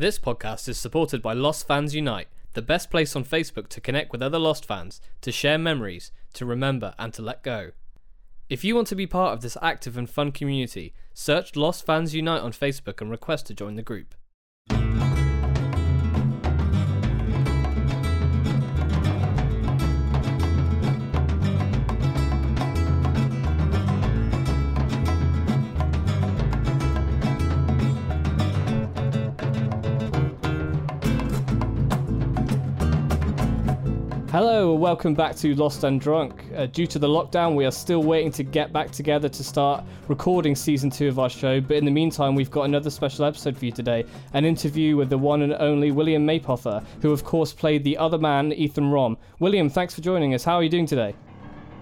This podcast is supported by Lost Fans Unite, the best place on Facebook to connect with other Lost fans, to share memories, to remember, and to let go. If you want to be part of this active and fun community, search Lost Fans Unite on Facebook and request to join the group. Hello, welcome back to Lost and Drunk. Uh, due to the lockdown, we are still waiting to get back together to start recording season two of our show. But in the meantime, we've got another special episode for you today an interview with the one and only William Mapother, who, of course, played the other man, Ethan Rom. William, thanks for joining us. How are you doing today?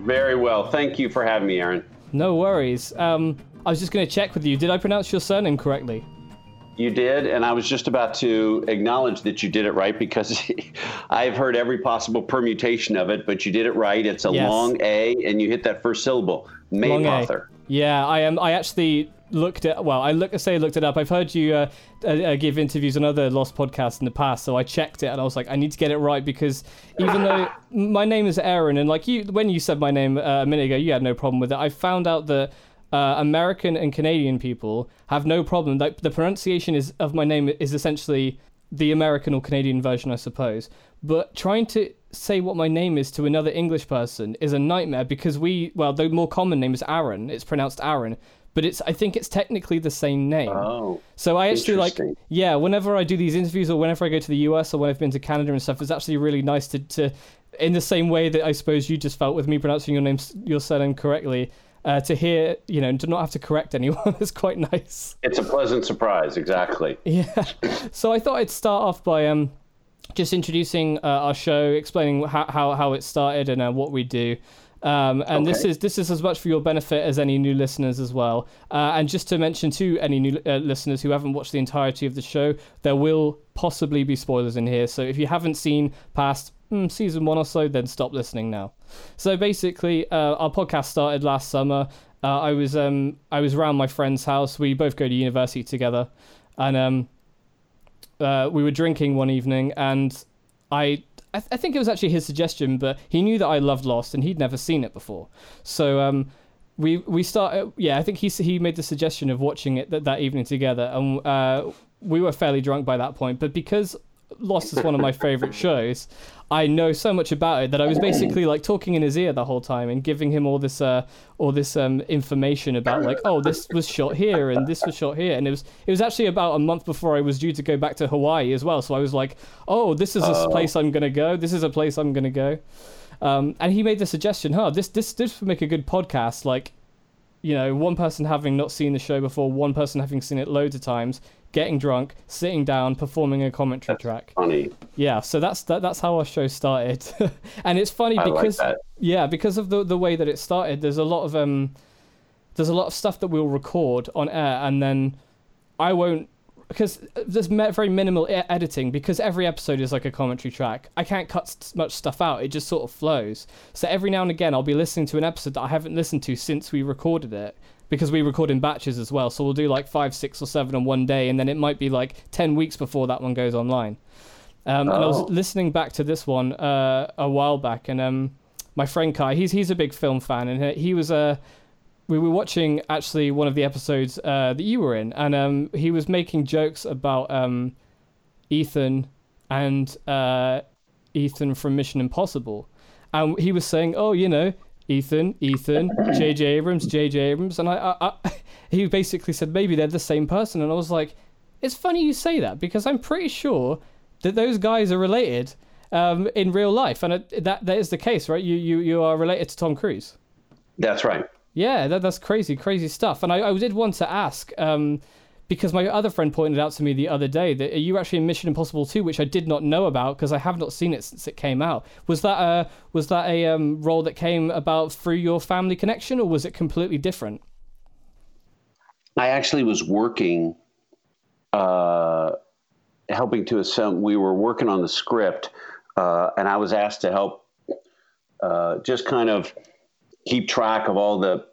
Very well. Thank you for having me, Aaron. No worries. Um, I was just going to check with you. Did I pronounce your surname correctly? You did, and I was just about to acknowledge that you did it right because I've heard every possible permutation of it, but you did it right. It's a Yes. long A, and you hit that first syllable. Long A. Maypother. Yeah, I am. I actually looked at. Well, I look. I say looked it up. I've heard you uh, uh, uh, give interviews on other Lost podcasts in the past, so I checked it and I was like, I need to get it right because even though my name is Aaron and like you, when you said my name uh, a minute ago, you had no problem with it. I found out that. Uh, American and Canadian people have no problem. Like the pronunciation is of my name is essentially the American or Canadian version, I suppose. But trying to say what my name is to another English person is a nightmare because we, well, the more common name is Aaron. It's pronounced Aaron, but it's I think it's technically the same name. Oh, so I actually like, yeah, whenever I do these interviews or whenever I go to the US or when I've been to Canada and stuff, it's actually really nice to, to in the same way that I suppose you just felt with me pronouncing your name, your surname correctly. Uh, to hear, you know, to not have to correct anyone is quite nice. it's a pleasant surprise. Exactly. Yeah. So I thought I'd start off by um, just introducing uh, our show, explaining how how, how it started and uh, what we do. Um, and this is this is as much for your benefit as any new listeners as well. Uh, and just to mention to any new uh, listeners who haven't watched the entirety of the show, there will possibly be spoilers in here. So if you haven't seen past mm, season one or so, then stop listening now. So basically, uh, our podcast started last summer. Uh, I was um, I was around my friend's house. We both go to university together, and um, uh, we were drinking one evening, and I I, th- I think it was actually his suggestion, but he knew that I loved Lost, and he'd never seen it before. So um, we we started. Yeah, I think he he made the suggestion of watching it that, that evening together, and uh, we were fairly drunk by that point. But because Lost is one of my favorite shows, I know so much about it that I was basically like talking in his ear the whole time and giving him all this uh all this um information about like oh this was shot here and this was shot here. And it was it was actually about a month before I was due to go back to Hawaii as well. So I was like oh this is a Oh. place I'm gonna go. This is a place I'm gonna go. Um and he made the suggestion huh this this this would make a good podcast. Like you know, one person having not seen the show before, one person having seen it loads of times, getting drunk, sitting down, performing a commentary track. Funny. Yeah, so that's that, that's how our show started, and it's funny I because that. yeah, because of the the way that it started. There's a lot of um, there's a lot of stuff that we'll record on air, and then I won't because there's very minimal e- editing because every episode is like a commentary track. I can't cut much stuff out; it just sort of flows. So every now and again, I'll be listening to an episode that I haven't listened to since we recorded it because we record in batches as well. So we'll do like five, six, or seven on one day, and then it might be like ten weeks before that one goes online. Um, And I was Oh. listening back to this one uh, a while back, and um, my friend Kai, he's he's a big film fan, and he he was Uh, we were watching actually one of the episodes uh, that you were in, and um, he was making jokes about um, Ethan and uh, Ethan from Mission Impossible, and he was saying, "Oh, you know, Ethan, Ethan, J.J. Abrams, J.J. Abrams," and I, I, I, he basically said maybe they're the same person, and I was like, "It's funny you say that because I'm pretty sure that those guys are related." Um, in real life, and it, that that is the case, right? You you you are related to Tom Cruise. That's right. Yeah, that, that's crazy, crazy stuff. And I, I did want to ask, um, because my other friend pointed out to me the other day that are you actually in Mission Impossible 2, which I did not know about because I have not seen it since it came out. Was that a was that a um, role that came about through your family connection, or was it completely different? I actually was working, uh, helping to assemble. We were working on the script, uh, and I was asked to help, uh, just kind of keep track of all the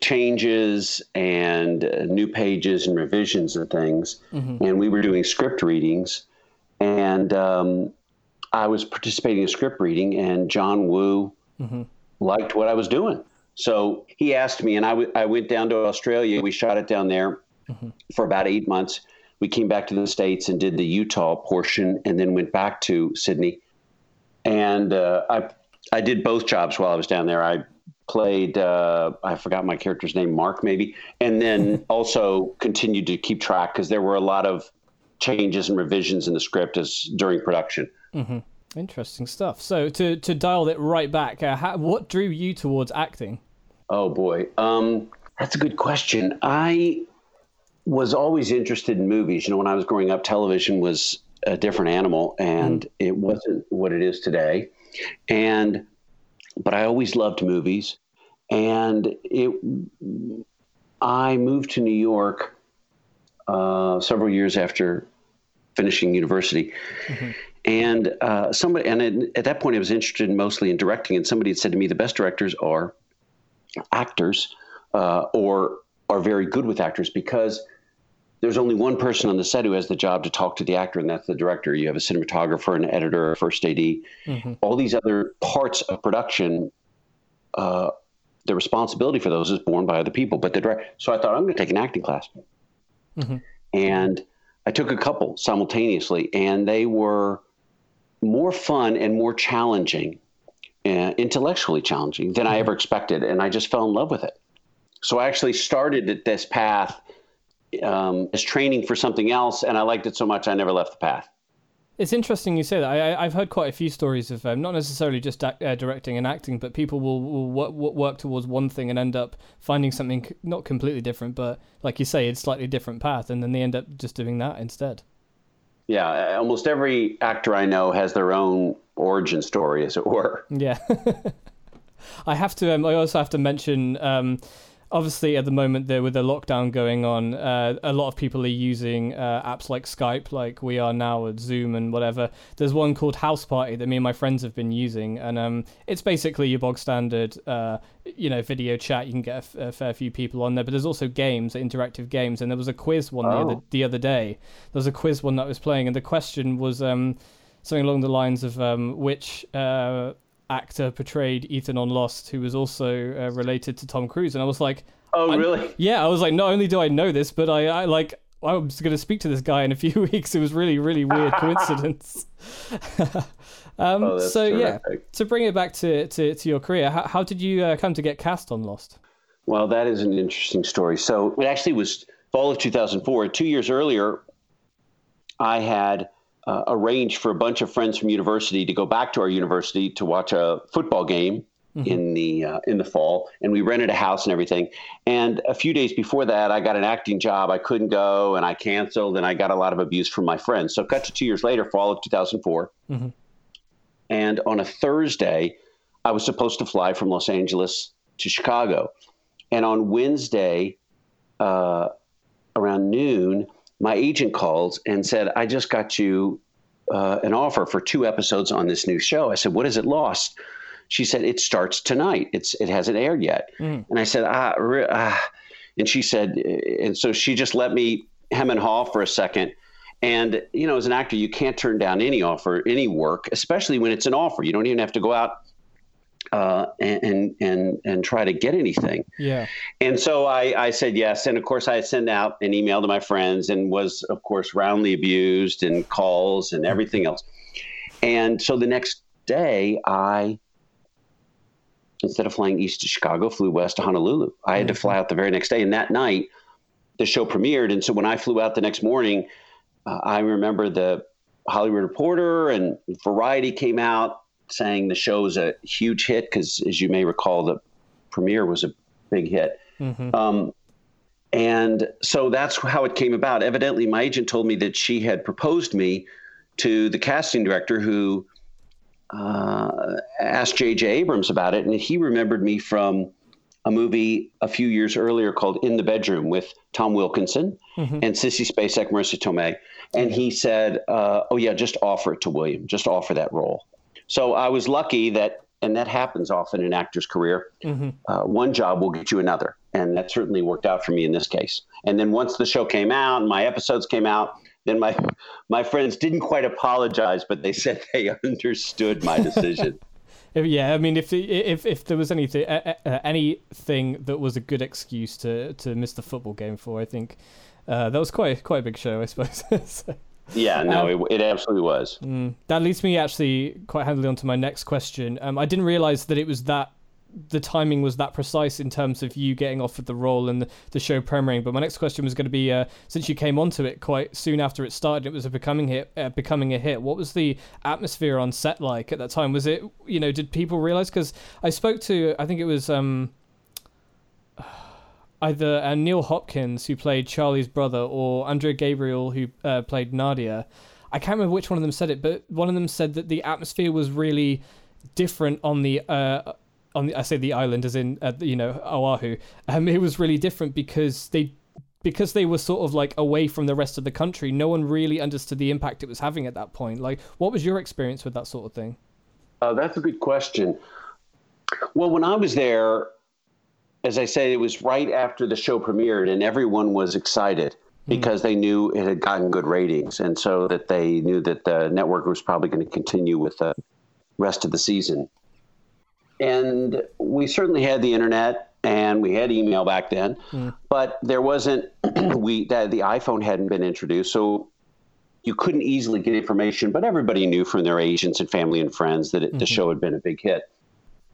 changes and uh, new pages and revisions of things. Mm-hmm. And we were doing script readings. And um, I was participating in script reading, and John Woo mm-hmm. liked what I was doing. So he asked me, and I, w- I went down to Australia. We shot it down there mm-hmm. for about eight months. We came back to the States and did the Utah portion, and then went back to Sydney. And uh, I, I did both jobs while I was down there. I played, uh, I forgot my character's name, Mark maybe, and then also continued to keep track because there were a lot of changes and revisions in the script as during production. Mm-hmm. Interesting stuff. So to to dial it right back, uh, how, what drew you towards acting? Oh boy, um, that's a good question. I was always interested in movies. You know, when I was growing up, television was a different animal, and mm. it wasn't what it is today. And but I always loved movies, and it. I moved to New York uh, several years after finishing university. Mm-hmm. And uh, somebody, and at that point, I was interested mostly in directing. And somebody had said to me, the best directors are actors uh, or are very good with actors because there's only one person on the set who has the job to talk to the actor, and that's the director. You have a cinematographer, an editor, a first AD. Mm-hmm. All these other parts of production, uh, the responsibility for those is borne by other people. But the director. So I thought I'm going to take an acting class, mm-hmm. and I took a couple simultaneously, and they were more fun and more challenging, uh, intellectually challenging than I mm-hmm. ever expected, and I just fell in love with it. So I actually started at this path um, as training for something else, and I liked it so much I never left the path. It's interesting you say that. I, have heard quite a few stories of um, not necessarily just uh, directing and acting, but people will, will work, work, towards one thing and end up finding something not completely different, but like you say, it's slightly different path, and then they end up just doing that instead. Yeah, almost every actor I know has their own origin story, as it were. Yeah. I have to. Um, I also have to mention. Um, obviously at the moment there with the lockdown going on uh, a lot of people are using uh, apps like skype like we are now at zoom and whatever. There's one called house party that me and my friends have been using and um, it's basically your bog standard uh, you know video chat. You can get a, f- a fair few people on there but there's also games interactive games and there was a quiz one oh. the, other, the other day. There was a quiz one that I was playing and the question was um, something along the lines of um, which uh, actor portrayed Ethan on Lost, who was also uh, related to Tom Cruise, and I was like, "Oh, really?" Yeah, I was like, not only do I know this, but I, I like I was going to speak to this guy in a few weeks. It was really, really weird coincidence. um, oh, so terrific. yeah, to bring it back to, to, to your career, how, how did you uh, come to get cast on Lost? Well, that is an interesting story. So it actually was fall of 2004. Two years earlier, I had uh, arranged for a bunch of friends from university to go back to our university to watch a football game mm-hmm. in the uh, in the fall, and we rented a house and everything. And a few days before that, I got an acting job. I couldn't go, and I canceled, and I got a lot of abuse from my friends. So, cut to two years later, fall of 2004, mm-hmm. and on a Thursday, I was supposed to fly from Los Angeles to Chicago, and on Wednesday, uh, around noon my agent called and said, I just got you uh, an offer for two episodes on this new show. I said, What is it lost? She said, It starts tonight. It's It hasn't aired yet. Mm. And I said, ah, ah. And she said, And so she just let me hem and haw for a second. And, you know, as an actor, you can't turn down any offer, any work, especially when it's an offer. You don't even have to go out uh, and and and try to get anything. Yeah. And so I, I said yes, and of course I sent out an email to my friends and was of course roundly abused and calls and everything else. And so the next day I instead of flying east to Chicago, flew west to Honolulu. I had to fly out the very next day, and that night the show premiered. And so when I flew out the next morning, uh, I remember the Hollywood Reporter and Variety came out saying the show is a huge hit because, as you may recall, the premiere was a big hit. Mm-hmm. Um, and so that's how it came about. Evidently, my agent told me that she had proposed me to the casting director who uh, asked J.J. Abrams about it. And he remembered me from a movie a few years earlier called In the Bedroom with Tom Wilkinson mm-hmm. and Sissy Spacek, Marisa Tomei. And he said, uh, Oh, yeah, just offer it to William, just offer that role. So I was lucky that and that happens often in actor's career. Mm-hmm. Uh, one job will get you another, and that certainly worked out for me in this case. And then once the show came out and my episodes came out, then my my friends didn't quite apologize, but they said they understood my decision. yeah, I mean, if if if there was anything uh, uh, anything that was a good excuse to to miss the football game for, I think uh, that was quite quite a big show, I suppose. so. Yeah, no, um, it, it, absolutely was. Mm, that leads me actually quite handily onto my next question. Um, I didn't realize that it was that the timing was that precise in terms of you getting offered the role and the, the show premiering. But my next question was going to be, uh, since you came onto it quite soon after it started, it was a becoming hit. Uh, becoming a hit. What was the atmosphere on set like at that time? Was it, you know, did people realize? Because I spoke to, I think it was um, either uh, Neil Hopkins who played Charlie's brother or Andrea Gabriel who uh, played Nadia. I can't remember which one of them said it, but one of them said that the atmosphere was really different on the uh, on the, I say the island as in uh, you know Oahu. Um, it was really different because they because they were sort of like away from the rest of the country. No one really understood the impact it was having at that point. Like, what was your experience with that sort of thing? Oh, that's a good question. Well, when I was there, as I say, it was right after the show premiered, and everyone was excited hmm. because they knew it had gotten good ratings, and so that they knew that the network was probably going to continue with the rest of the season and we certainly had the internet and we had email back then, mm. but there wasn't we that the iPhone hadn't been introduced, so you couldn't easily get information. But everybody knew from their agents and family and friends that it, mm-hmm. the show had been a big hit.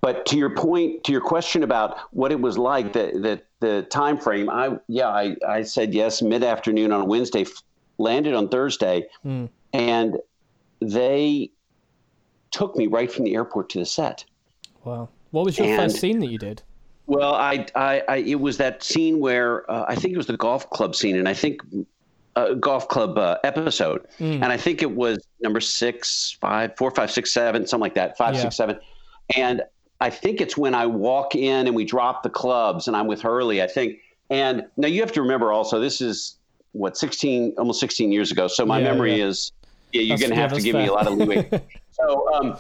But to your point, to your question about what it was like, that that the time frame, I yeah, I, I said yes mid afternoon on Wednesday, landed on Thursday, mm. and they took me right from the airport to the set. Wow. What was your and, first scene that you did? Well, I, I, I it was that scene where uh, I think it was the golf club scene, and I think uh, golf club uh, episode, mm. and I think it was number six, five, four, five, six, seven, something like that, five, yeah. six, seven, and I think it's when I walk in and we drop the clubs, and I'm with Hurley, I think. And now you have to remember also, this is what 16, almost 16 years ago, so my yeah, memory yeah. is yeah, you're going to have to give me a lot of leeway. so, um,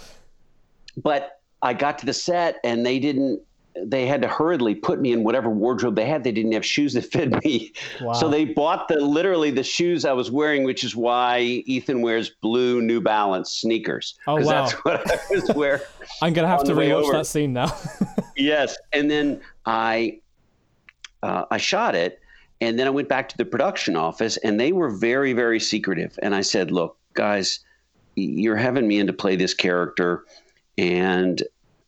but I got to the set and they didn't they had to hurriedly put me in whatever wardrobe they had. They didn't have shoes that fit me. Wow. So they bought the literally the shoes I was wearing, which is why Ethan wears blue New Balance sneakers. Oh wow. That's what I was wearing. I'm gonna have to rewatch that scene now. yes. And then I uh, I shot it and then I went back to the production office and they were very, very secretive. And I said, Look, guys, you're having me in to play this character and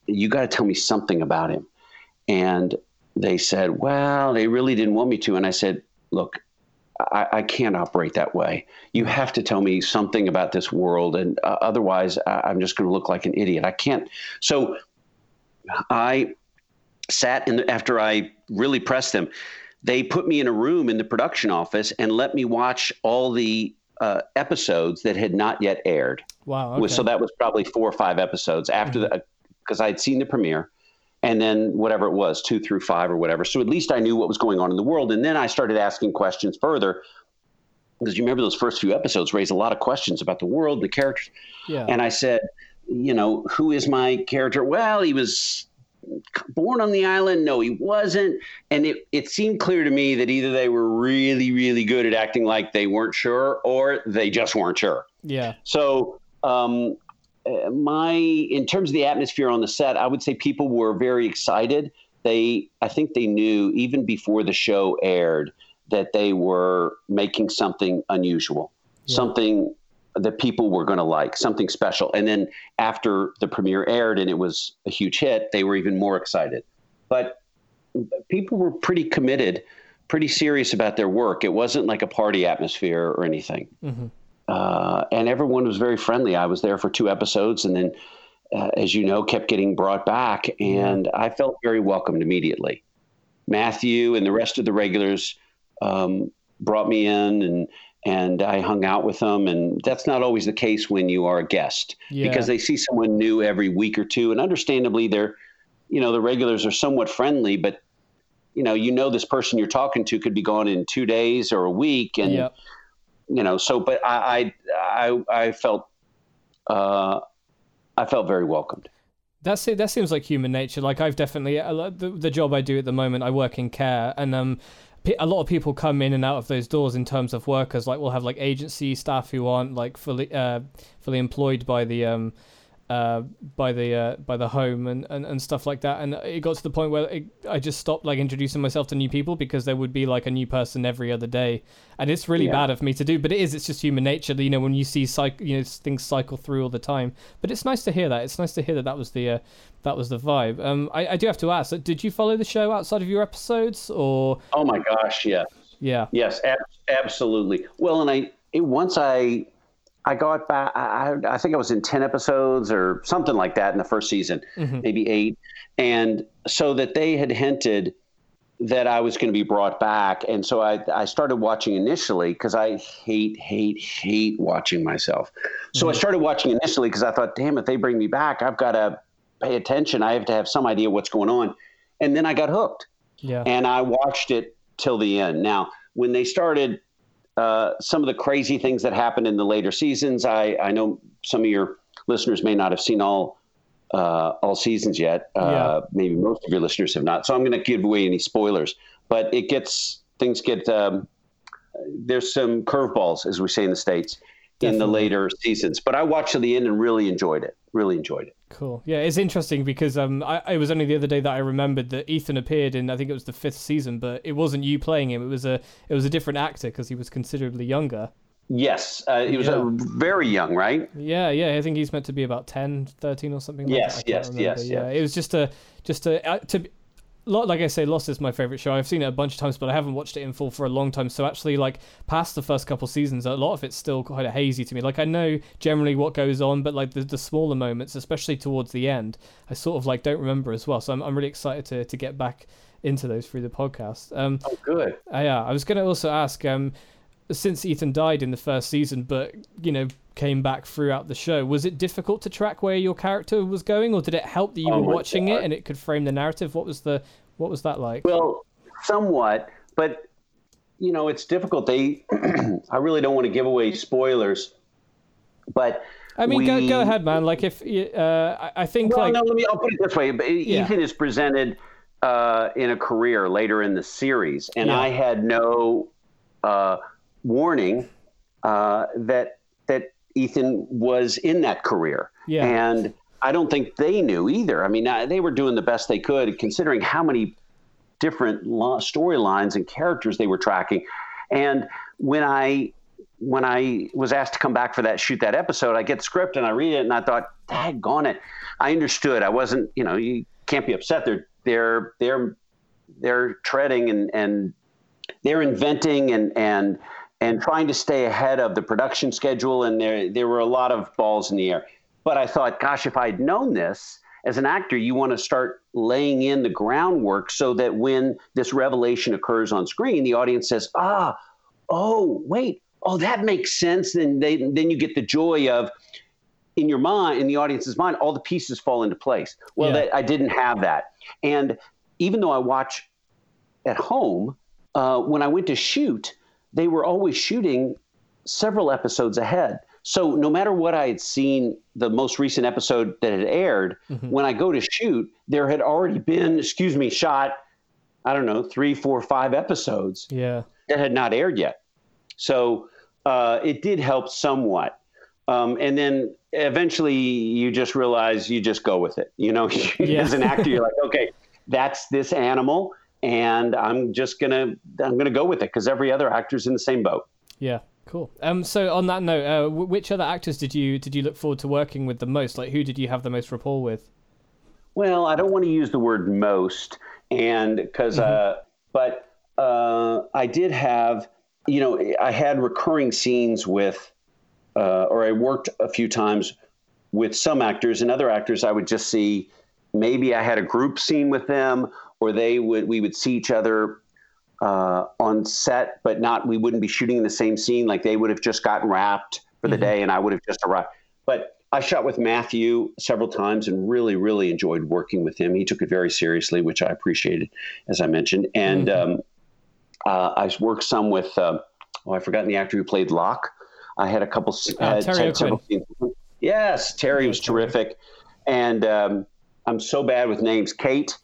you got to tell me something about him. And they said, well, they really didn't want me to. And I said, look, I, I can't operate that way. You have to tell me something about this world. And uh, otherwise, I, am just going to look like an idiot. I can't. So I sat in the, after I really pressed them. They put me in a room in the production office and let me watch all the uh, episodes that had not yet aired. Wow. Okay. So that was probably four or five episodes after mm-hmm. the because I'd seen the premiere and then whatever it was, two through five or whatever. So at least I knew what was going on in the world. And then I started asking questions further because you remember those first few episodes raised a lot of questions about the world, the characters. Yeah. And I said, you know, who is my character? Well, he was born on the island. No, he wasn't. And it, it seemed clear to me that either they were really, really good at acting like they weren't sure or they just weren't sure. Yeah. So um, my in terms of the atmosphere on the set, I would say people were very excited. They, I think they knew even before the show aired that they were making something unusual, yeah. something that people were going to like, something special. And then after the premiere aired and it was a huge hit, they were even more excited. But people were pretty committed, pretty serious about their work. It wasn't like a party atmosphere or anything. Mm-hmm uh, and everyone was very friendly. I was there for two episodes, and then, uh, as you know, kept getting brought back, and I felt very welcomed immediately. Matthew and the rest of the regulars um, brought me in, and and I hung out with them, and that's not always the case when you are a guest yeah. because they see someone new every week or two, and understandably, they're, you know, the regulars are somewhat friendly, but you know, you know, this person you're talking to could be gone in two days or a week, and. Yep you know, so but I I I, I felt uh, I felt very welcomed. That's it. That seems like human nature. Like I've definitely the, the job I do at the moment. I work in care, and um, a lot of people come in and out of those doors in terms of workers. Like we'll have like agency staff who aren't like fully uh, fully employed by the um, uh, by the uh, by the home and, and, and stuff like that. And it got to the point where it, I just stopped like introducing myself to new people because there would be like a new person every other day, and it's really yeah. bad of me to do. But it is. It's just human nature. You know, when you see cycle, you know, things cycle through all the time. But it's nice to hear that. It's nice to hear that that was the uh, that was the vibe. Um, I, I do have to ask. Did you follow the show outside of your episodes or? Oh my gosh, yes. Yeah. Yes, ab- absolutely. Well, and I it, once I I got back. I, I think I was in ten episodes or something like that in the first season, mm-hmm. maybe eight, and so that they had hinted that I was going to be brought back, and so I I started watching initially because I hate hate hate watching myself. So mm-hmm. I started watching initially because I thought, damn, if they bring me back, I've got to pay attention. I have to have some idea what's going on, and then I got hooked. Yeah, and I watched it till the end. Now, when they started uh, some of the crazy things that happened in the later seasons. I, I know some of your listeners may not have seen all uh, all seasons yet. Uh, yeah. Maybe most of your listeners have not. So I'm going to give away any spoilers. But it gets things get um, there's some curveballs, as we say in the states, Definitely. in the later seasons. But I watched to the end and really enjoyed it. Really enjoyed it. Cool. Yeah, it's interesting because um, I, it was only the other day that I remembered that Ethan appeared in I think it was the fifth season, but it wasn't you playing him. It was a it was a different actor because he was considerably younger. Yes, uh, he was yeah. very young, right? Yeah, yeah. I think he's meant to be about 10, 13 or something. Like that. Yes, like yes, yes, yeah. It was just a just a uh, to like I say, Lost is my favorite show. I've seen it a bunch of times, but I haven't watched it in full for a long time. So actually, like past the first couple seasons, a lot of it's still quite hazy to me. Like I know generally what goes on, but like the, the smaller moments, especially towards the end, I sort of like don't remember as well. So I'm I'm really excited to to get back into those through the podcast. Um, oh, good. Uh, yeah, I was going to also ask. Um, since Ethan died in the first season, but you know came back throughout the show, was it difficult to track where your character was going, or did it help that you oh were watching God. it and it could frame the narrative? What was the what was that like? Well, somewhat, but you know it's difficult. They, I really don't want to give away spoilers, but. I mean, we, go, go ahead, man. Like, if uh, I think, well, like, no, let me. I'll put it this way: yeah. Ethan is presented uh, in a career later in the series, and yeah. I had no uh, warning uh, that that Ethan was in that career. Yeah. And I don't think they knew either. I mean, they were doing the best they could, considering how many different storylines and characters they were tracking. And when I when I was asked to come back for that shoot that episode, I get the script and I read it and I thought, gone it. I understood. I wasn't, you know, you can't be upset. They're they're they're they're treading and and they're inventing and and and trying to stay ahead of the production schedule. And there, there were a lot of balls in the air. But I thought, gosh, if I'd known this as an actor, you want to start laying in the groundwork so that when this revelation occurs on screen, the audience says, ah, oh, wait, oh, that makes sense. Then they, then you get the joy of, in your mind, in the audience's mind, all the pieces fall into place. Well, yeah. that, I didn't have that. And even though I watch at home, uh, when I went to shoot, they were always shooting several episodes ahead. So no matter what I had seen, the most recent episode that had aired, mm-hmm. when I go to shoot, there had already been, excuse me, shot, I don't know, three, four, five episodes yeah. that had not aired yet. So uh, it did help somewhat. Um, and then eventually you just realize you just go with it. You know, yeah. as an actor, you're like, okay, that's this animal and I'm just gonna I'm gonna go with it because every other actor's in the same boat. Yeah, cool. Um, so on that note, uh, which other actors did you did you look forward to working with the most? Like, who did you have the most rapport with? Well, I don't want to use the word most, and because, mm-hmm. uh, but uh, I did have, you know, I had recurring scenes with, uh, or I worked a few times with some actors and other actors. I would just see, maybe I had a group scene with them, or they would we would see each other uh, on set, but not we wouldn't be shooting in the same scene. Like they would have just gotten wrapped for the mm-hmm. day, and I would have just arrived. But I shot with Matthew several times and really, really enjoyed working with him. He took it very seriously, which I appreciated, as I mentioned. And mm-hmm. um, uh, I worked some with, uh, oh, I've forgotten the actor who played Locke. I had a couple. Uh, Terry had several scenes. Yes, Terry was terrific, and um, I'm so bad with names. Kate.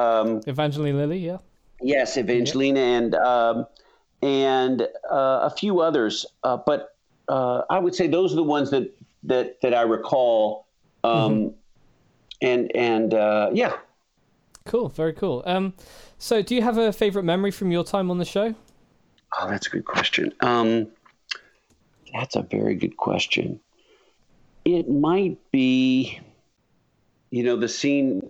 Um, Evangeline Lilly, yeah. Yes, Evangeline and um, and uh, a few others, uh, but uh, I would say those are the ones that that that I recall. Um, mm-hmm. And and uh, yeah, cool, very cool. Um, so do you have a favorite memory from your time on the show? Oh, that's a good question. Um, that's a very good question. It might be, you know, the scene,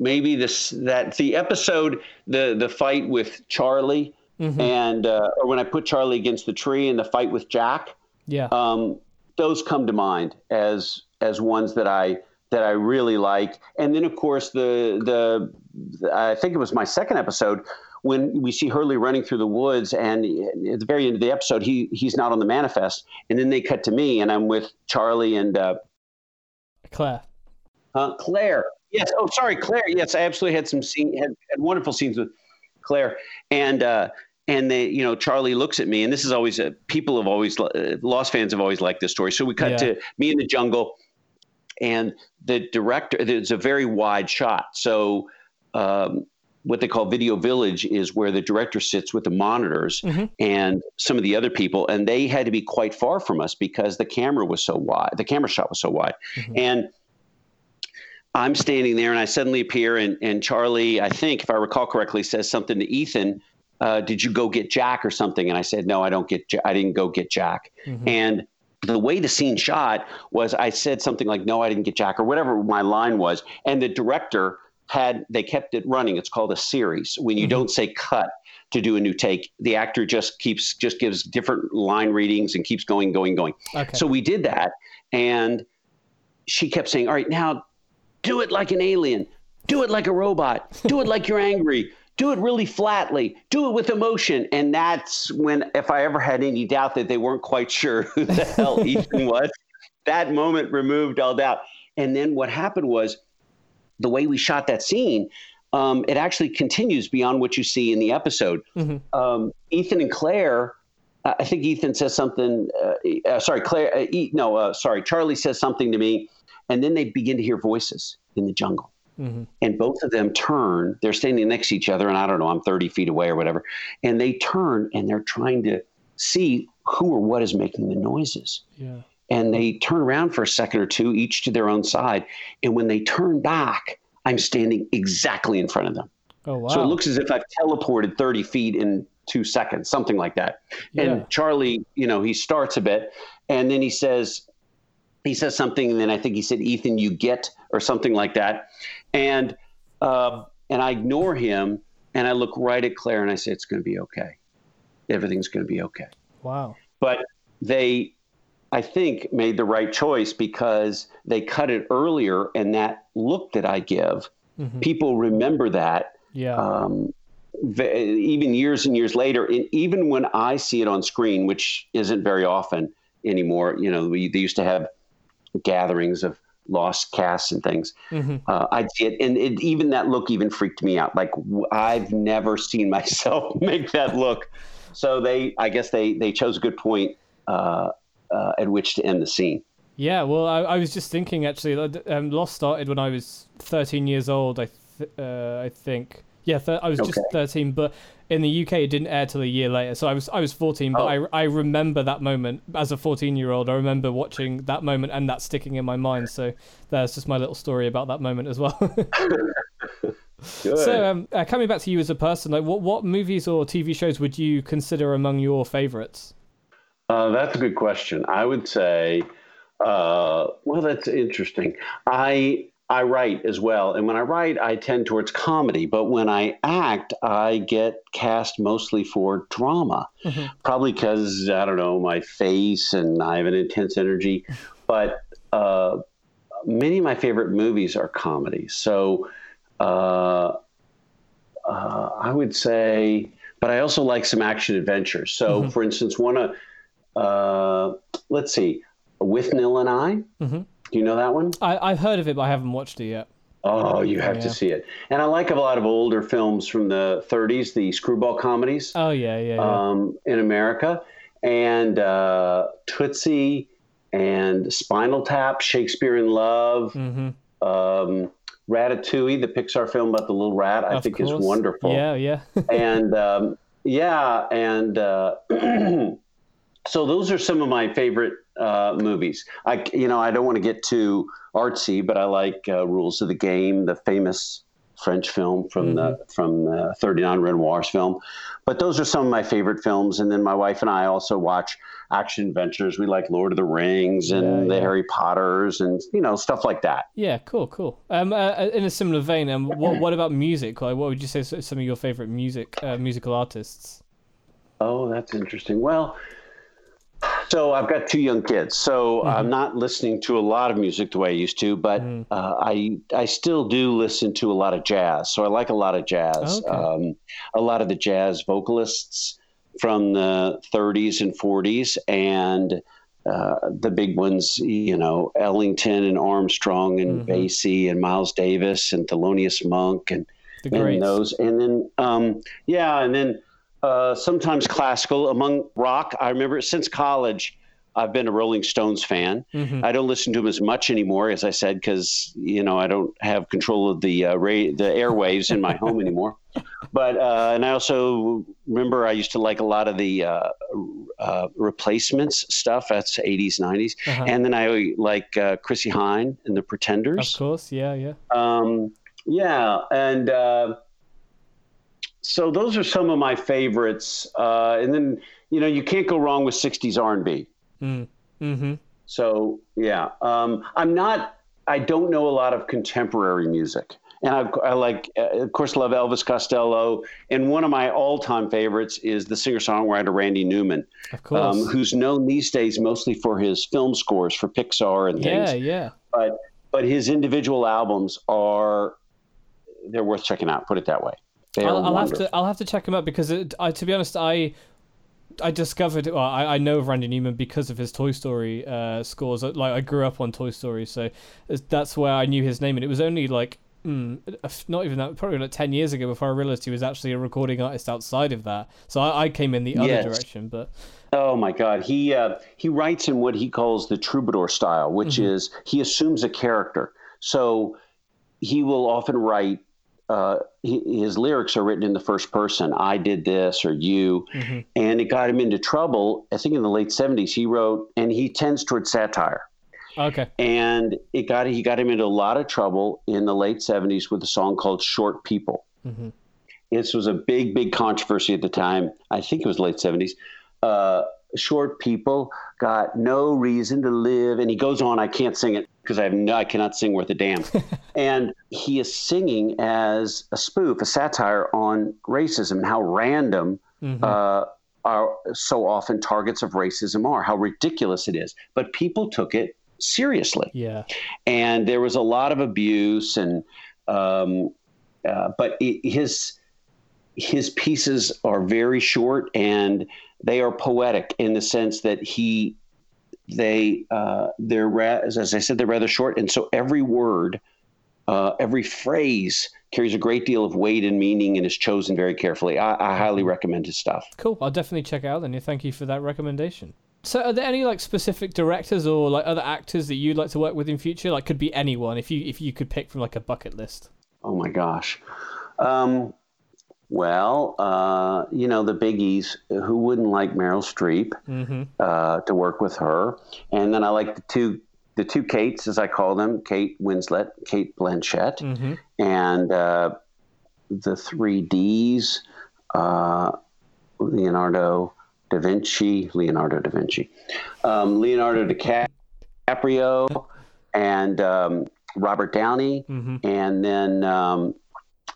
maybe this that the episode, the the fight with Charlie, mm-hmm. and uh, or when I put Charlie against the tree and the fight with Jack. Yeah. Um, those come to mind as as ones that I that I really like. And then of course the the I think it was my second episode when we see Hurley running through the woods, and at the very end of the episode, he he's not on the manifest, and then they cut to me, and I'm with Charlie and uh, Claire. Uh, Claire, yes. Oh, sorry, Claire. Yes, I absolutely had some scene, had, had wonderful scenes with Claire, and uh, and they, you know, Charlie looks at me, and this is always a, people have always uh, Lost fans have always liked this story. So we cut yeah. to me in the jungle, and the director. It's a very wide shot, so. Um, what they call video village is where the director sits with the monitors mm-hmm. and some of the other people and they had to be quite far from us because the camera was so wide the camera shot was so wide mm-hmm. and i'm standing there and i suddenly appear and, and charlie i think if i recall correctly says something to ethan uh, did you go get jack or something and i said no i don't get J- i didn't go get jack mm-hmm. and the way the scene shot was i said something like no i didn't get jack or whatever my line was and the director had they kept it running. It's called a series. When you mm-hmm. don't say cut to do a new take, the actor just keeps just gives different line readings and keeps going, going, going. Okay. So we did that, and she kept saying, "All right, now do it like an alien, do it like a robot, do it like you're angry." Do it really flatly. Do it with emotion. And that's when, if I ever had any doubt that they weren't quite sure who the hell Ethan was, that moment removed all doubt. And then what happened was the way we shot that scene, um, it actually continues beyond what you see in the episode. Mm-hmm. Um, Ethan and Claire, I think Ethan says something. Uh, uh, sorry, Claire. Uh, e- no, uh, sorry. Charlie says something to me, and then they begin to hear voices in the jungle. Mm-hmm. And both of them turn. They're standing next to each other, and I don't know. I'm 30 feet away or whatever. And they turn, and they're trying to see who or what is making the noises. Yeah and they turn around for a second or two, each to their own side. And when they turn back, I'm standing exactly in front of them. Oh, wow. So it looks as if I've teleported 30 feet in two seconds, something like that. Yeah. And Charlie, you know, he starts a bit and then he says, he says something, and then I think he said, Ethan, you get, or something like that. And, uh, and I ignore him and I look right at Claire and I say, it's going to be okay. Everything's going to be okay. Wow. But they, I think, made the right choice because they cut it earlier, and that look that I give, mm-hmm. people remember that. Yeah. Um, even years and years later, and even when I see it on screen, which isn't very often anymore, you know, we, they used to have gatherings of lost casts and things. Mm-hmm. Uh, I'd see it, and it, even that look even freaked me out. Like I've never seen myself make that look. So they, I guess they they chose a good point uh, uh, at which to end the scene. Yeah, well, I, I was just thinking actually. Um, Lost started when I was 13 years old. I th- uh, I think. Yeah, th- I was okay. just 13, but in the UK it didn't air till a year later. So I was I was 14, but oh. I I remember that moment as a 14 year old. I remember watching that moment and that sticking in my mind. So there's just my little story about that moment as well. so um, uh, coming back to you as a person, like what what movies or TV shows would you consider among your favorites? Uh, that's a good question. I would say, uh, well, that's interesting. I I write as well, and when I write, I tend towards comedy. But when I act, I get cast mostly for drama, mm-hmm. probably because I don't know my face and I have an intense energy. But uh, many of my favorite movies are comedies. So uh, uh, I would say, but I also like some action adventures. So, mm-hmm. for instance, one of uh, let's see, Withnail and I. Mm-hmm. Do you know that one? I, have heard of it, but I haven't watched it yet. Oh, you have yeah. to see it. And I like a lot of older films from the 30s, the screwball comedies. Oh yeah, yeah. yeah. Um, in America, and uh, Tootsie, and Spinal Tap, Shakespeare in Love. Mm-hmm. Um, Ratatouille, the Pixar film about the little rat, I Of think course. is wonderful. Yeah, yeah. and um, yeah, and uh, so those are some of my favorite uh, movies. I, you know, I don't want to get too artsy, but I like uh, Rules of the Game, the famous French film from the from the 39 Renoir's film. But those are some of my favorite films. And then my wife and I also watch action adventures. We like Lord of the Rings and Yeah, the. Harry Potters and you know stuff like that. Yeah, cool, cool. Um, uh, in a similar vein, um, what what about music? Like, what would you say some of your favorite music uh, musical artists? Oh, that's interesting. Well, so I've got two young kids, so I'm not listening to a lot of music the way I used to, but uh, I I still do listen to a lot of jazz. So I like a lot of jazz. Okay. Um, a lot of the jazz vocalists from the 30s and 40s, and uh, the big ones, you know, Ellington and Armstrong and Basie and Miles Davis and Thelonious Monk and and those, and then um, yeah, and then uh, sometimes classical. Among rock, I remember since college, I've been a Rolling Stones fan. Mm-hmm. I don't listen to them as much anymore, as I said, because you know I don't have control of the uh, ra- the airwaves in my home anymore. But uh, and I also remember I used to like a lot of the uh, uh, replacements stuff. That's 80s, 90s, Uh-huh. and then I like uh, Chrissie Hynde and the Pretenders. Of course, yeah, yeah. Um, yeah, and uh, so those are some of my favorites. Uh, and then you know you can't go wrong with '60s R&B. Mm. Mm-hmm. So yeah, um, I'm not. I don't know a lot of contemporary music, and I, I like, uh, of course, love Elvis Costello. And one of my all-time favorites is the singer-songwriter Randy Newman, Of course. um, who's known these days mostly for his film scores for Pixar and things yeah, yeah. but but his individual albums are they're worth checking out. Put it that way. They I'll, I'll have to I'll have to check him out because it, I, to be honest, I I discovered well, I, I know of Randy Newman because of his Toy Story uh, scores. Like I grew up on Toy Story, so that's where I knew his name, and it was only like. Mm, not even that, probably like 10 years ago before I realized he was actually a recording artist outside of that. So I, I came in the other Yes. direction, but Oh my God, he uh, he writes in what he calls the troubadour style, which Mm-hmm. is he assumes a character. So he will often write. Uh, he, his lyrics are written in the first person. I did this, or you, Mm-hmm. and it got him into trouble. I think in the late '70s, he wrote, and he tends towards satire. okay. and it got he got him into a lot of trouble in the late 70s with a song called short people Mhm. this was a big big controversy at the time i think it was late 70s uh, short people got no reason to live and he goes on i can't sing it because i have no i cannot sing worth a damn and he is singing as a spoof a satire on racism and how random Mhm. uh, are so often targets of racism are how ridiculous it is but people took it seriously yeah. and there was a lot of abuse and um, uh, but i his his pieces are very short and they are poetic in the sense that he they uh, they're ra- as I said they're rather short and so every word uh, every phrase carries a great deal of weight and meaning and is chosen very carefully. I, I highly recommend his stuff. Cool. I'll definitely check it out then. Yeah, Thank you for that recommendation. So, are there any like specific directors or like other actors that you'd like to work with in future? Like, could be anyone if you if you could pick from like a bucket list. Oh my gosh. Um, well, uh, you know, the biggies, who wouldn't like Meryl Streep Mm-hmm. uh, to work with her? And then I like the two, the two Kates, as I call them, Kate Winslet, Cate Blanchett, Mm-hmm. and uh, the three Ds, uh, Leonardo da Vinci, Leonardo da Vinci, um, Leonardo DiCaprio, and um, Robert Downey, Mm-hmm. and then um,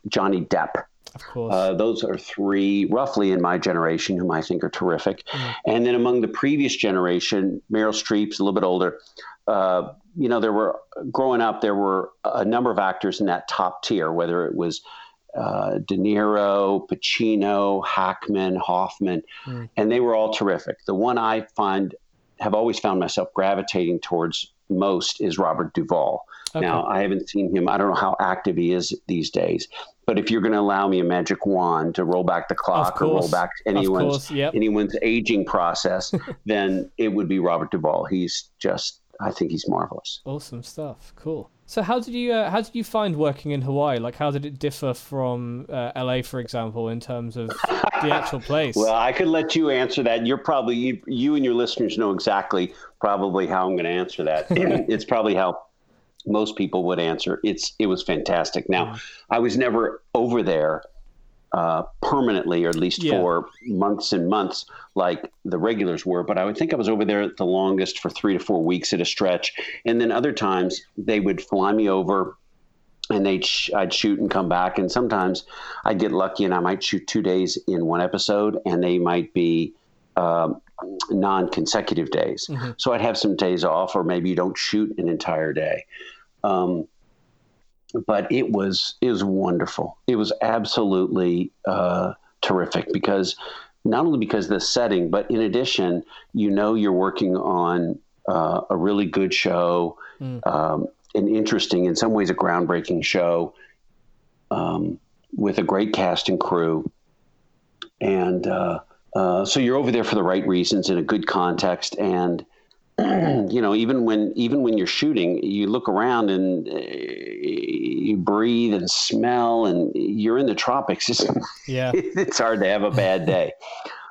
Johnny Depp. Of course. Uh, those are three, roughly in my generation, whom I think are terrific. And then among the previous generation, Meryl Streep's a little bit older. Uh, you know, there were growing up, there were a number of actors in that top tier, whether it was uh, De Niro, Pacino, Hackman, Hoffman, Mm. and they were all terrific. The one I find have always found myself gravitating towards most is Robert Duvall. Okay. Now, I haven't seen him. I don't know how active he is these days. But if you're going to allow me a magic wand to roll back the clock or roll back anyone's. Yep. anyone's aging process, then it would be Robert Duvall. He's just, I think he's marvelous. Awesome stuff. Cool. So how did you uh, how did you find working in Hawaii? Like how did it differ from uh, LA, for example, in terms of the actual place? well, I could let you answer that. You're probably you, you and your listeners know exactly probably how I'm going to answer that. it's probably how most people would answer. It's it was fantastic. Now, mm-hmm. I was never over there uh, permanently, or at least yeah. for months and months, like the regulars were. But I would think I was over there the longest for three to four weeks at a stretch. And then other times they would fly me over and they'd sh- I'd shoot and come back. And sometimes I'd get lucky and I might shoot two days in one episode, and they might be um, non-consecutive days. Mm-hmm. So I'd have some days off, or maybe you don't shoot an entire day. Um, but it was it was wonderful. It was absolutely uh, terrific because not only because of the setting, but in addition, you know you're working on uh, a really good show, mm. um, an interesting, in some ways, a groundbreaking show um, with a great cast and crew, and uh, uh, so you're over there for the right reasons in a good context and you know, even when even when you're shooting, you look around and uh, you breathe and smell, and you're in the tropics. It's, yeah, it's hard to have a bad day.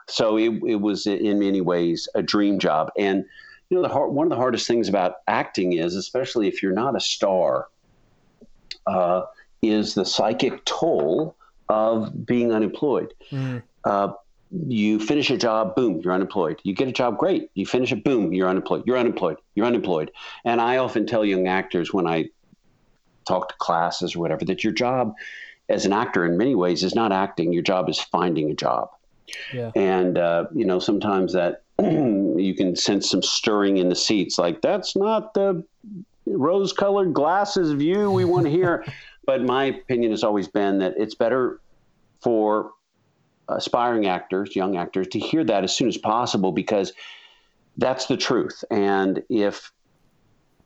so it, it was in many ways a dream job. And you know, the hard, one of the hardest things about acting is, especially if you're not a star, uh, is the psychic toll of being unemployed. Mm. Uh, you finish a job, boom, you're unemployed. You get a job, great. You finish it, boom, you're unemployed. You're unemployed. You're unemployed. And I often tell young actors when I talk to classes or whatever that your job as an actor in many ways is not acting. Your job is finding a job. Yeah. And uh, you know sometimes that you can sense some stirring in the seats. Like that's not the rose-colored glasses view we want to hear. but my opinion has always been that it's better for aspiring actors, young actors, to hear that as soon as possible because that's the truth. And if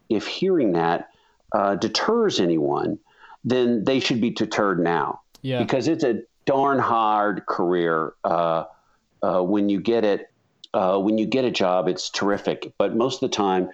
if hearing that uh, deters anyone, then they should be deterred now. Yeah. Because it's a darn hard career. Uh, uh, when you get it, uh, when you get a job, it's terrific. But most of the time,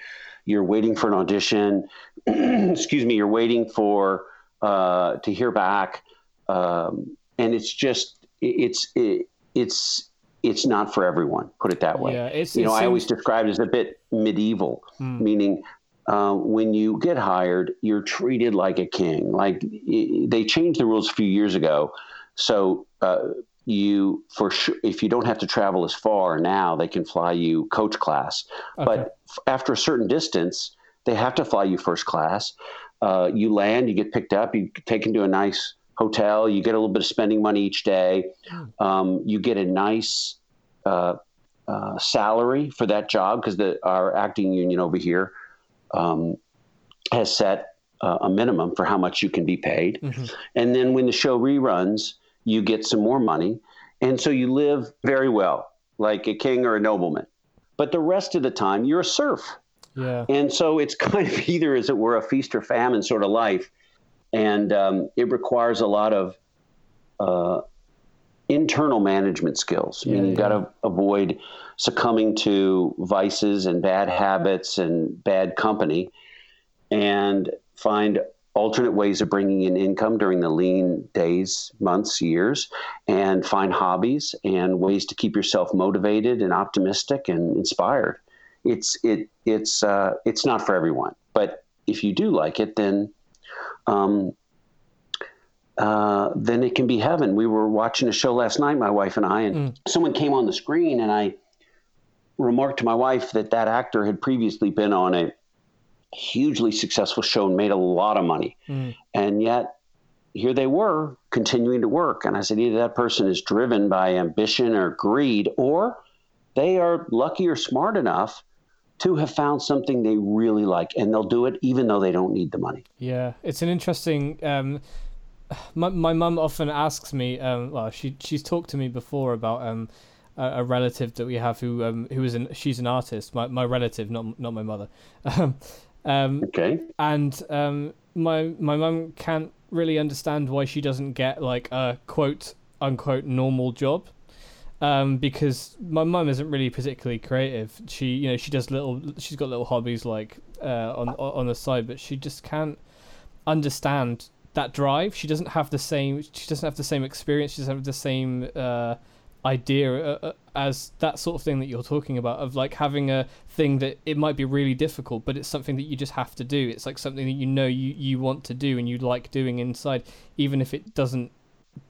you're waiting for an audition. excuse me. You're waiting for uh, to hear back, um, and it's just it's it, it's it's not for everyone. Put it that way. Yeah, it's, you know, I always describe it as a bit medieval, hmm. meaning uh, when you get hired, you're treated like a king. Like they changed the rules a few years ago, so uh, you for sure if you don't have to travel as far now, they can fly you coach class. Okay. But after a certain distance, they have to fly you first class. Uh, you land, you get picked up, you taken to a nice hotel. You get a little bit of spending money each day. Um, you get a nice uh, uh, salary for that job because our acting union over here um, has set uh, a minimum for how much you can be paid. Mm-hmm. And then when the show reruns, you get some more money. And so you live very well, like a king or a nobleman. But the rest of the time, you're a serf. Yeah. And so it's kind of either, as it were, a feast or famine sort of life and um, it requires a lot of uh, internal management skills. I mean, you've yeah. got to avoid succumbing to vices and bad habits and bad company, and find alternate ways of bringing in income during the lean days, months, years, and find hobbies and ways to keep yourself motivated and optimistic and inspired. It's it it's uh, it's not for everyone, but if you do like it, then um, uh, then it can be heaven. We were watching a show last night, my wife and I, and mm. someone came on the screen, and I remarked to my wife that that actor had previously been on a hugely successful show and made a lot of money, mm. and yet here they were continuing to work. And I said, either that person is driven by ambition or greed, or they are lucky or smart enough to have found something they really like and they'll do it even though they don't need the money. Yeah, it's an interesting. Um, my my mum often asks me. Um, well, she she's talked to me before about um, a, a relative that we have who um who is an she's an artist. My my relative, not not my mother. um, okay. And um, my my mum can't really understand why she doesn't get like a quote unquote normal job um, because my mum isn't really particularly creative. She, you know, she does little. She's got little hobbies like uh, on on the side, but she just can't. understand that drive. She doesn't have the same. She doesn't have the same experience. She doesn't have the same uh, idea uh, uh, as that sort of thing that you're talking about of like having a thing that it might be really difficult, but it's something that you just have to do. It's like something that you know you you want to do and you like doing inside, even if it doesn't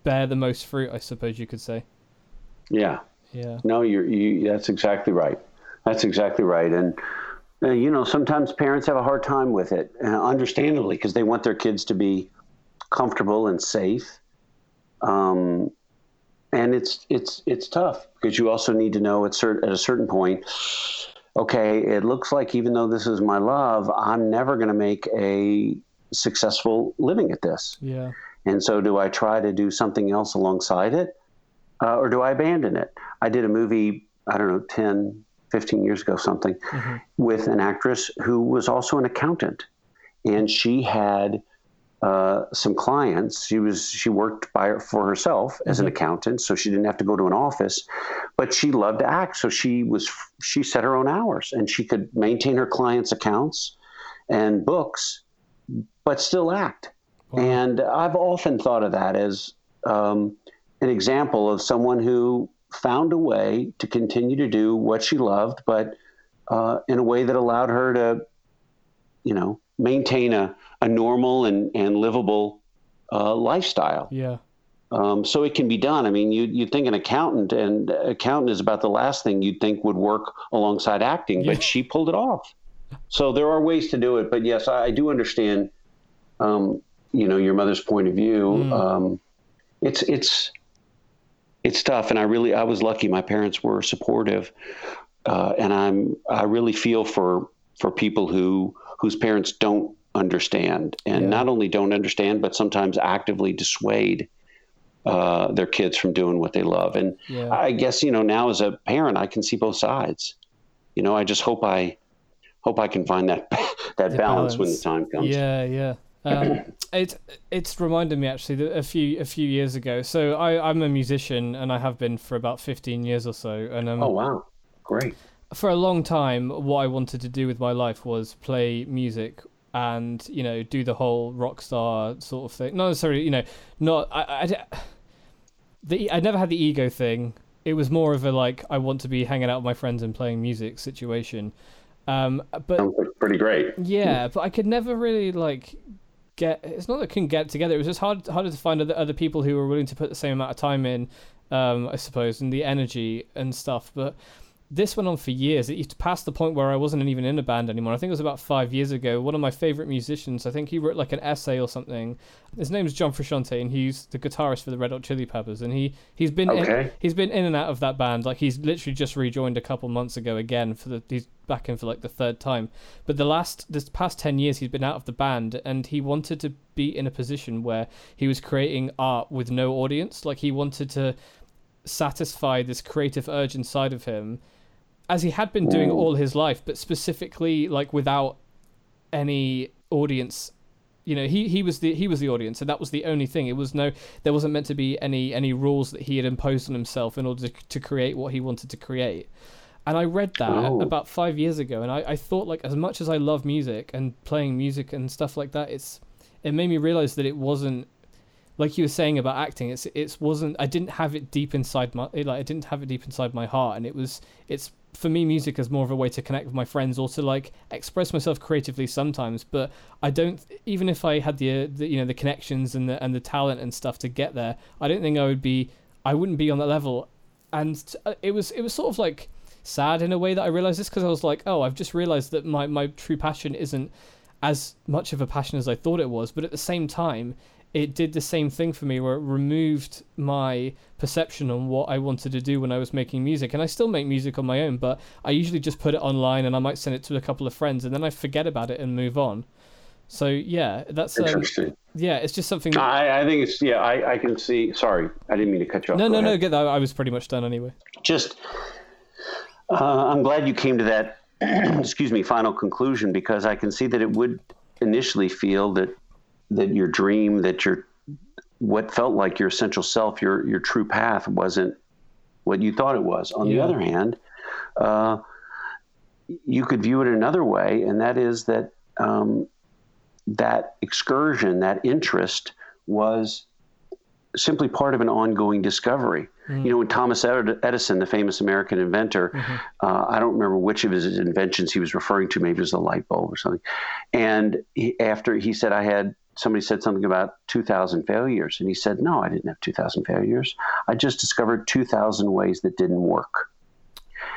bear the most fruit. I suppose you could say. Yeah. Yeah. No, you're you. That's exactly right. That's exactly right. And uh, you know, sometimes parents have a hard time with it, uh, understandably, because they want their kids to be comfortable and safe. Um, and it's it's it's tough because you also need to know at cert- at a certain point. Okay, it looks like even though this is my love, I'm never going to make a successful living at this. Yeah. And so, do I try to do something else alongside it, uh, or do I abandon it? I did a movie, I don't know, 10, 15 years ago, something, mm-hmm. with an actress who was also an accountant, and she had uh, some clients. She was she worked by for herself as mm-hmm. an accountant, so she didn't have to go to an office. But she loved to act, so she was she set her own hours, and she could maintain her clients' accounts and books, but still act. Wow. And I've often thought of that as um, an example of someone who found a way to continue to do what she loved, but uh, in a way that allowed her to, you know, maintain a a normal and, and livable uh, lifestyle. Yeah. Um, so it can be done. I mean, you you think an accountant and accountant is about the last thing you'd think would work alongside acting, yeah. but she pulled it off. So there are ways to do it. But yes, I, I do understand. Um, you know your mother's point of view. Mm. Um, it's it's it's tough, and I really I was lucky. My parents were supportive, uh, and I'm I really feel for for people who whose parents don't understand, and yeah. not only don't understand, but sometimes actively dissuade uh, their kids from doing what they love. And yeah. I guess you know now as a parent, I can see both sides. You know, I just hope I hope I can find that that balance, balance, when the time comes. Yeah, yeah. Um, it it's reminded me actually that a few a few years ago. So I I'm a musician and I have been for about 15 years or so. And um, oh wow, great. For a long time, what I wanted to do with my life was play music and you know do the whole rock star sort of thing. Not necessarily, you know, not I, I, the I never had the ego thing. It was more of a like I want to be hanging out with my friends and playing music situation. Um, but pretty great. Yeah, but I could never really like get. It's not that couldn't get together. It was just hard harder to find other other people who were willing to put the same amount of time in. Um, I suppose, and the energy and stuff. But this went on for years. It passed the point where I wasn't even in a band anymore. I think it was about five years ago. One of my favorite musicians, I think he wrote like an essay or something. His name is John Frusciante, and he's the guitarist for the Red Hot Chili Peppers. And he he's been okay. in, he's been in and out of that band. Like he's literally just rejoined a couple months ago again for the he's back in for like the third time. But the last this past ten years, he's been out of the band, and he wanted to be in a position where he was creating art with no audience. Like he wanted to satisfy this creative urge inside of him as he had been doing mm. all his life, but specifically like without any audience. You know, he, he was the he was the audience, and that was the only thing. It was no, there wasn't meant to be any any rules that he had imposed on himself in order to, to create what he wanted to create. And I read that oh. about five years ago, and I, I thought like as much as I love music and playing music and stuff like that, it's it made me realize that it wasn't like you were saying about acting it's it wasn't i didn't have it deep inside my like i didn't have it deep inside my heart and it was it's for me music is more of a way to connect with my friends or to like express myself creatively sometimes but i don't even if i had the, uh, the, you know the connections and the and the talent and stuff to get there i don't think i would be i wouldn't be on that level. And uh, it was it was sort of like sad in a way that i realized this because i was like oh i've just realized that my my true passion isn't as much of a passion as i thought it was but at the same time it did the same thing for me where it removed my perception on what I wanted to do when I was making music. And I still make music on my own, but I usually just put it online and I might send it to a couple of friends and then I forget about it and move on. So yeah, that's um, interesting. Yeah, it's just something. I, I think it's yeah. I, I can see. Sorry, I didn't mean to cut you off. No, Go no, ahead. no. Get that. I was pretty much done anyway. Just, uh, I'm glad you came to that. excuse me. Final conclusion because I can see that it would initially feel that that your dream, that your what felt like your essential self, your your true path, wasn't what you thought it was. On yeah. the other hand, uh, you could view it another way, and that is that um, that excursion, that interest was simply part of an ongoing discovery. Mm. You know, when Thomas Edison, the famous American inventor, mm-hmm. uh, I don't remember which of his inventions he was referring to. Maybe it was a light bulb or something. And he, after he said, I had somebody said something about 2,000 failures. And he said, No, I didn't have 2,000 failures. I just discovered 2,000 ways that didn't work.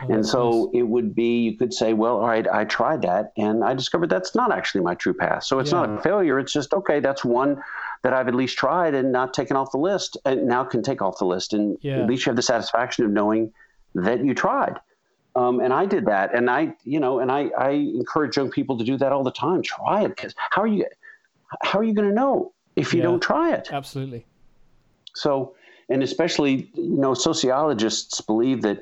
Oh, and so nice. it would be, you could say, well, all right, I tried that and I discovered that's not actually my true path. So it's yeah. not a failure. It's just, okay, that's one that I've at least tried and not taken off the list and now can take off the list. And yeah. at least you have the satisfaction of knowing that you tried. Um, and I did that. And I, you know, and I, I encourage young people to do that all the time. Try it because how are you, how are you going to know if you yeah, don't try it? Absolutely. So, and especially, you know, sociologists believe that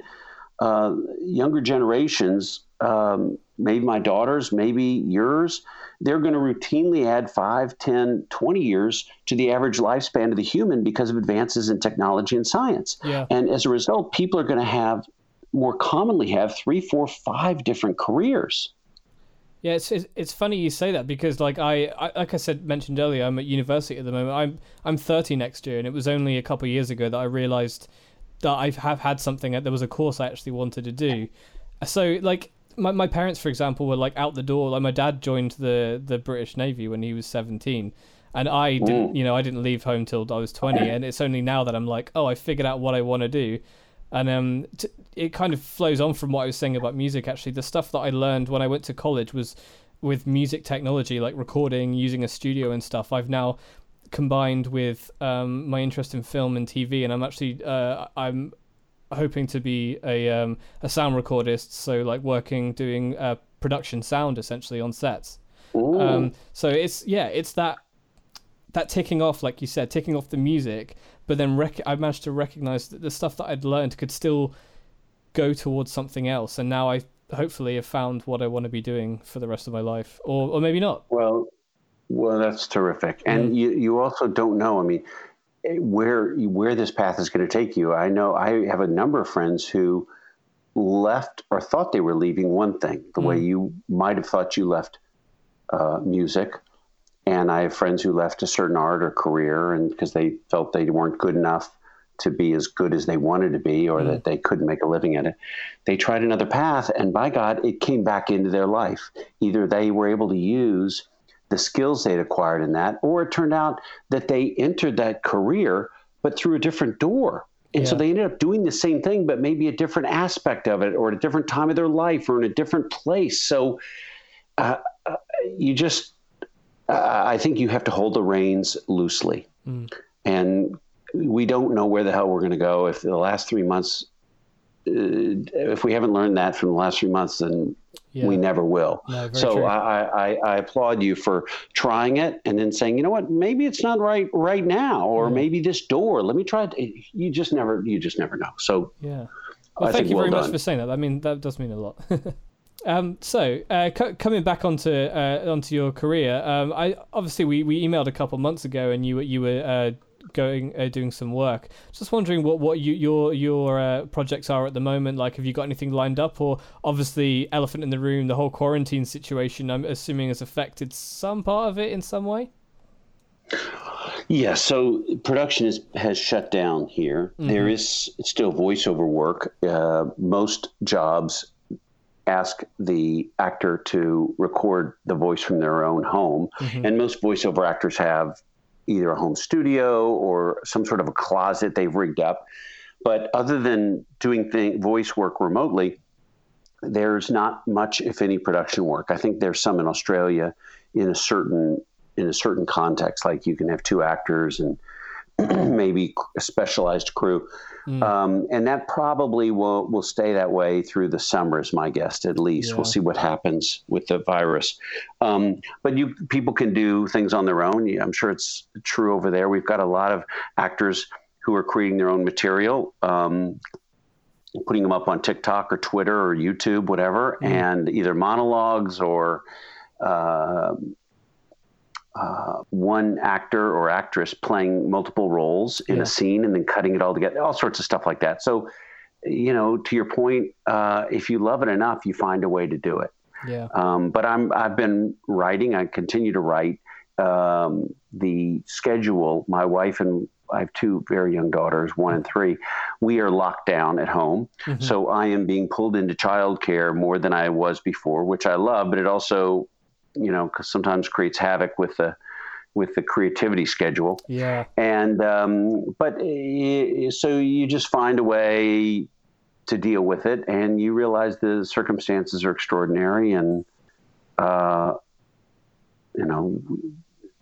uh, younger generations, um, maybe my daughters, maybe yours, they're going to routinely add 5, 10, 20 years to the average lifespan of the human because of advances in technology and science. Yeah. And as a result, people are going to have more commonly have three, four, five different careers. Yeah, it's, it's, it's funny you say that because like I, I like I said mentioned earlier, I'm at university at the moment. I'm I'm 30 next year, and it was only a couple of years ago that I realized that I have had something. That there was a course I actually wanted to do. So like my my parents, for example, were like out the door. Like my dad joined the the British Navy when he was 17 and I didn't, mm. you know, I didn't leave home till I was 20, and it's only now that I'm like, oh, I figured out what I want to do, and um, t- it kind of flows on from what I was saying about music. Actually, the stuff that I learned when I went to college was with music technology, like recording, using a studio and stuff. I've now combined with um, my interest in film and TV, and I'm actually uh, I'm hoping to be a um, a sound recordist. So like working doing uh, production sound essentially on sets. Um, so it's yeah, it's that that ticking off, like you said, ticking off the music, but then rec- I managed to recognize that the stuff that I'd learned could still go towards something else, and now I hopefully have found what I want to be doing for the rest of my life, or or maybe not. Well, well, that's terrific, and you you also don't know. I mean, eh, where where this path is going to take you. I know I have a number of friends who left or thought they were leaving one thing, the mm. way you might have thought you left uh, music and I have friends who left a certain art or career, and because they felt they weren't good enough to be as good as they wanted to be, or mm. that they couldn't make a living at it, they tried another path, and by God, it came back into their life. Either they were able to use the skills they'd acquired in that, or it turned out that they entered that career but through a different door. And yeah. so they ended up doing the same thing, but maybe a different aspect of it, or at a different time of their life, or in a different place. So uh, uh, you just uh, I think you have to hold the reins loosely. Mm. And we don't know where the hell we're going to go. If the last three months, uh, if we haven't learned that from the last three months, then yeah. we never will. No, so I, I, I, applaud you for trying it and then saying, you know what, maybe it's not right right now, or mm. maybe this door. Let me try it. You just never, you just never know. So yeah. Well, I thank you very well much for saying that. I mean, that does mean a lot. Um, so uh, c- coming back onto uh, onto your career, um, I obviously we, we emailed a couple months ago, and you you were uh, going uh, doing some work. Just wondering what what you, your your uh, projects are at the moment. Like, have you got anything lined up, or obviously elephant in the room, the whole quarantine situation. I'm assuming has affected some part of it in some way. Yeah, so production is, has shut down here. Mm-hmm. There is still voiceover work. Uh, most jobs ask the actor to record the voice from their own home. Mm-hmm. And most voiceover actors have either a home studio or some sort of a closet they've rigged up. But other than doing thing, voice work remotely, there's not much, if any, production work. I think there's some in Australia in a certain in a certain context, like you can have two actors and maybe a specialized crew. Mm. Um, and that probably will, will stay that way through the summer, is my guess, at least. Yeah. We'll see what happens with the virus. Um, but you people can do things on their own. I'm sure it's true over there. We've got a lot of actors who are creating their own material. Um, putting them up on TikTok or Twitter or YouTube, whatever, mm. and either monologues or uh, uh, one actor or actress playing multiple roles in yeah. a scene and then cutting it all together, all sorts of stuff like that. So, you know, to your point, uh, if you love it enough, you find a way to do it. Yeah. Um, but I'm I've been writing. I continue to write, um, the schedule, my wife and I have two very young daughters, one and three. We are locked down at home. Mm-hmm. So I am being pulled into childcare more than I was before, which I love, but it also, you know, because sometimes creates havoc with the with the creativity schedule. Yeah. And um, but uh, so you just find a way to deal with it, and you realize the circumstances are extraordinary, and uh, you know,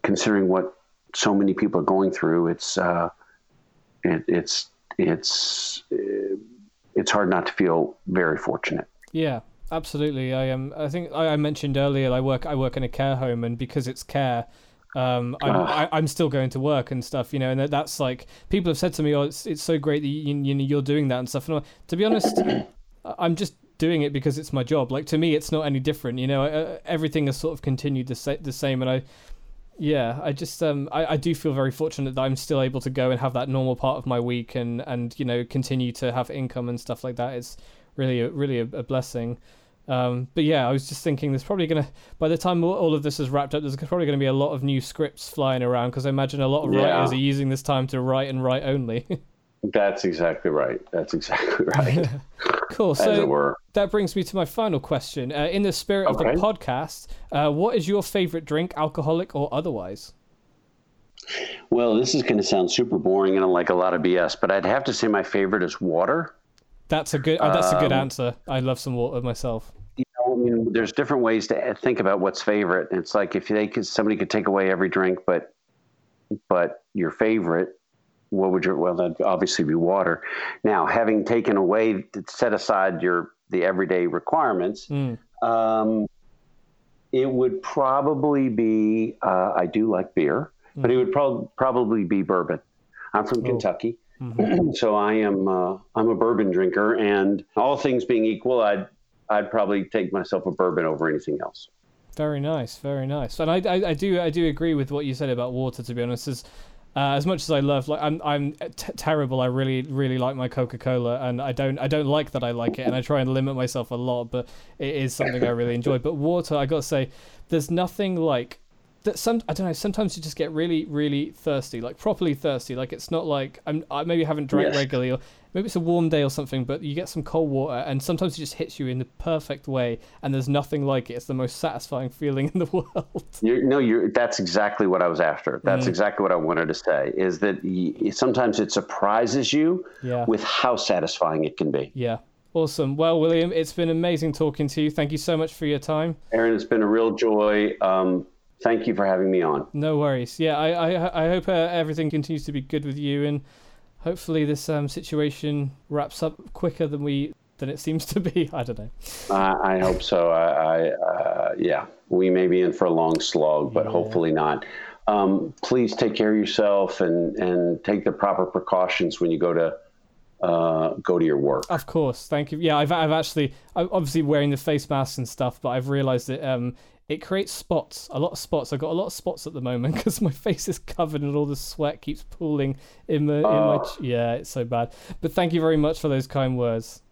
considering what so many people are going through, it's uh, it, it's it's uh, it's hard not to feel very fortunate. Yeah, absolutely. I am. I think I, I mentioned earlier. I work. I work in a care home, and because it's care, um, I'm, uh, I, am i am still going to work and stuff, you know, and that's like people have said to me, "Oh, it's it's so great that you, you know you're doing that and stuff." And to be honest, I'm just doing it because it's my job. Like to me, it's not any different, you know. Uh, everything has sort of continued the, sa- the same, and I, yeah, I just um, I, I do feel very fortunate that I'm still able to go and have that normal part of my week and and you know continue to have income and stuff like that. It's really a, really a, a blessing. Um, but yeah, I was just thinking there's probably going to, by the time all of this is wrapped up, there's probably going to be a lot of new scripts flying around because I imagine a lot of yeah. writers are using this time to write and write only. That's exactly right. That's exactly right. cool. So that brings me to my final question. Uh, in the spirit okay. of the podcast, uh, what is your favorite drink, alcoholic or otherwise? Well, this is going to sound super boring and like a lot of BS, but I'd have to say my favorite is water. That's a good. Uh, that's a good um, answer. I love some water myself. You know, I mean, there's different ways to think about what's favorite. It's like if they could, somebody could take away every drink, but but your favorite, what would your well? That'd obviously be water. Now, having taken away, set aside your the everyday requirements. Mm. Um, it would probably be. Uh, I do like beer, mm. but it would pro- probably be bourbon. I'm from oh. Kentucky. Mm-hmm. so I am uh, I'm a bourbon drinker, and all things being equal, I'd I'd probably take myself a bourbon over anything else. Very nice, very nice. And I, I, I do I do agree with what you said about water. To be honest, as uh, as much as I love, like I'm I'm t- terrible. I really really like my Coca Cola, and I don't I don't like that I like it, and I try and limit myself a lot. But it is something I really enjoy. But water, I gotta say, there's nothing like that some I don't know. Sometimes you just get really, really thirsty, like properly thirsty. Like it's not like I'm I maybe haven't drank yes. regularly, or maybe it's a warm day or something. But you get some cold water, and sometimes it just hits you in the perfect way, and there's nothing like it. It's the most satisfying feeling in the world. You're, no, you're. That's exactly what I was after. That's mm. exactly what I wanted to say. Is that you, sometimes it surprises you yeah. with how satisfying it can be. Yeah. Awesome. Well, William, it's been amazing talking to you. Thank you so much for your time. Aaron, it's been a real joy. Um, thank you for having me on. No worries. Yeah, I I, I hope uh, everything continues to be good with you, and hopefully this um, situation wraps up quicker than we than it seems to be. I don't know. Uh, I hope so. I, I uh, yeah, we may be in for a long slog, but yeah. hopefully not. Um, please take care of yourself and and take the proper precautions when you go to uh, go to your work. Of course, thank you. Yeah, I've I've actually I'm obviously wearing the face masks and stuff, but I've realised that um, it creates spots, a lot of spots. I've got a lot of spots at the moment because my face is covered and all the sweat keeps pooling in my, in my oh. yeah, it's so bad. But thank you very much for those kind words.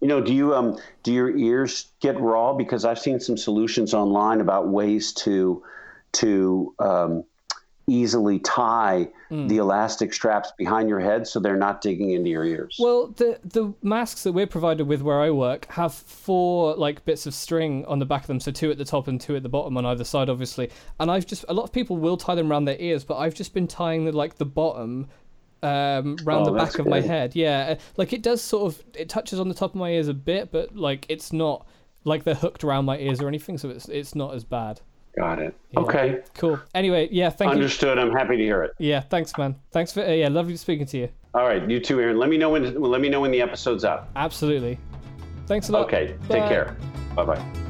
You know, do you um do your ears get raw? Because I've seen some solutions online about ways to to um, easily tie mm. the elastic straps behind your head so they're not digging into your ears. Well, the the masks that we're provided with where I work have four like bits of string on the back of them, so two at the top and two at the bottom on either side, obviously. And I've just a lot of people will tie them around their ears, but I've just been tying the like the bottom um round oh, the back of my head. Yeah, like it does sort of it touches on the top of my ears a bit, but like it's not like they're hooked around my ears or anything, so it's it's not as bad. Got it. Yeah. Okay. Cool. Anyway, yeah, thank Understood. you. Understood. I'm happy to hear it. Yeah, thanks, man. Thanks for uh, yeah, lovely speaking to you. All right, you too, Aaron. Let me know when let me know when the episode's up. Absolutely. Thanks a lot. Okay. Bye. Take care. Bye bye.